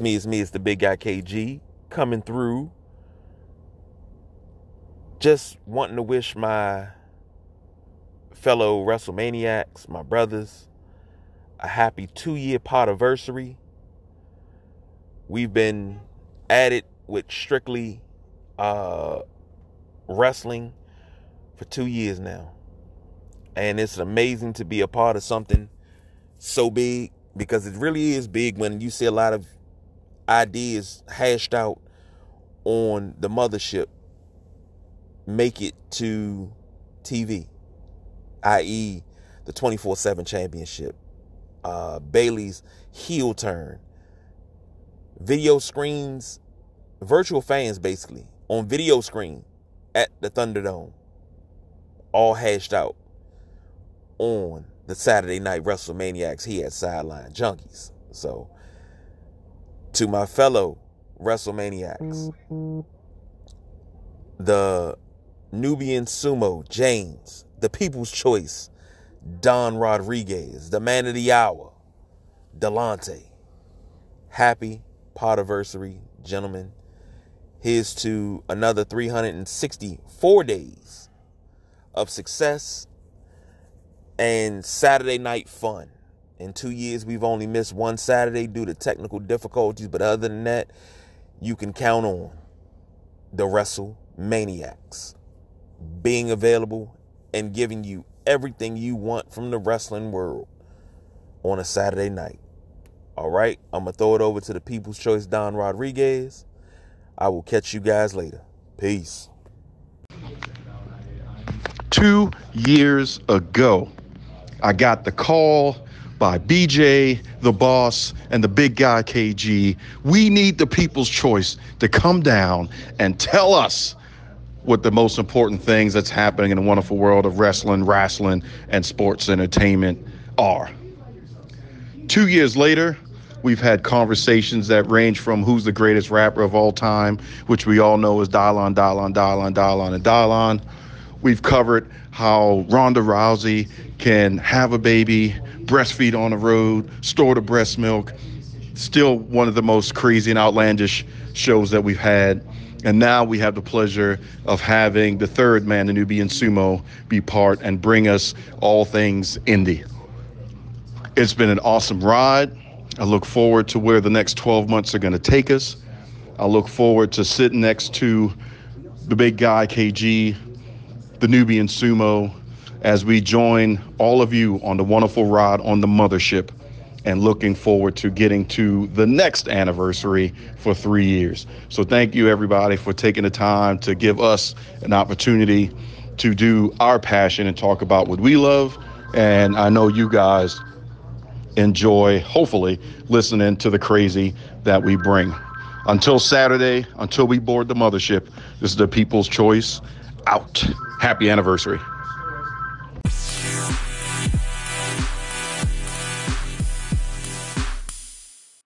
me, it's me, it's the big guy KG coming through. Just wanting to wish my fellow WrestleManiacs, my brothers, a happy two year anniversary. We've been at it with strictly uh, wrestling for two years now. And it's amazing to be a part of something so big because it really is big when you see a lot of ideas hashed out on the mothership make it to TV, i.e., the 24 7 championship, uh, Bayley's heel turn, video screens, virtual fans basically on video screen at the Thunderdome, all hashed out on the Saturday night WrestleManiacs here at Sideline Junkies. So, to my fellow WrestleManiacs, the Nubian Sumo James, the People's Choice, Don Rodriguez, the Man of the Hour, Delonte. Happy Potiversary, gentlemen. Here's to another 364 days of success and Saturday night fun. In two years, we've only missed one Saturday due to technical difficulties, but other than that, you can count on the Wrestle Maniacs being available and giving you everything you want from the wrestling world on a Saturday night. All right, I'm going to throw it over to the People's Choice Don Rodriguez. I will catch you guys later. Peace. Two years ago, I got the call by BJ, the boss, and the big guy KG. We need the people's choice to come down and tell us what the most important things that's happening in the wonderful world of wrestling, wrestling, and sports entertainment are. Two years later, we've had conversations that range from who's the greatest rapper of all time, which we all know is Dylon, Dylon, Dylon, Dylon, and Dylon. We've covered how Ronda Rousey can have a baby, breastfeed on the road, store the breast milk. Still one of the most crazy and outlandish shows that we've had. And now we have the pleasure of having the third man, the Nubian Sumo, be part and bring us all things indie. It's been an awesome ride. I look forward to where the next 12 months are going to take us. I look forward to sitting next to the big guy, KG, the Nubian Sumo, as we join all of you on the wonderful ride on the mothership and looking forward to getting to the next anniversary for three years. So, thank you, everybody, for taking the time to give us an opportunity to do our passion and talk about what we love. And I know you guys enjoy, hopefully, listening to the crazy that we bring. Until Saturday, until we board the mothership, this is the People's Choice out. Happy anniversary.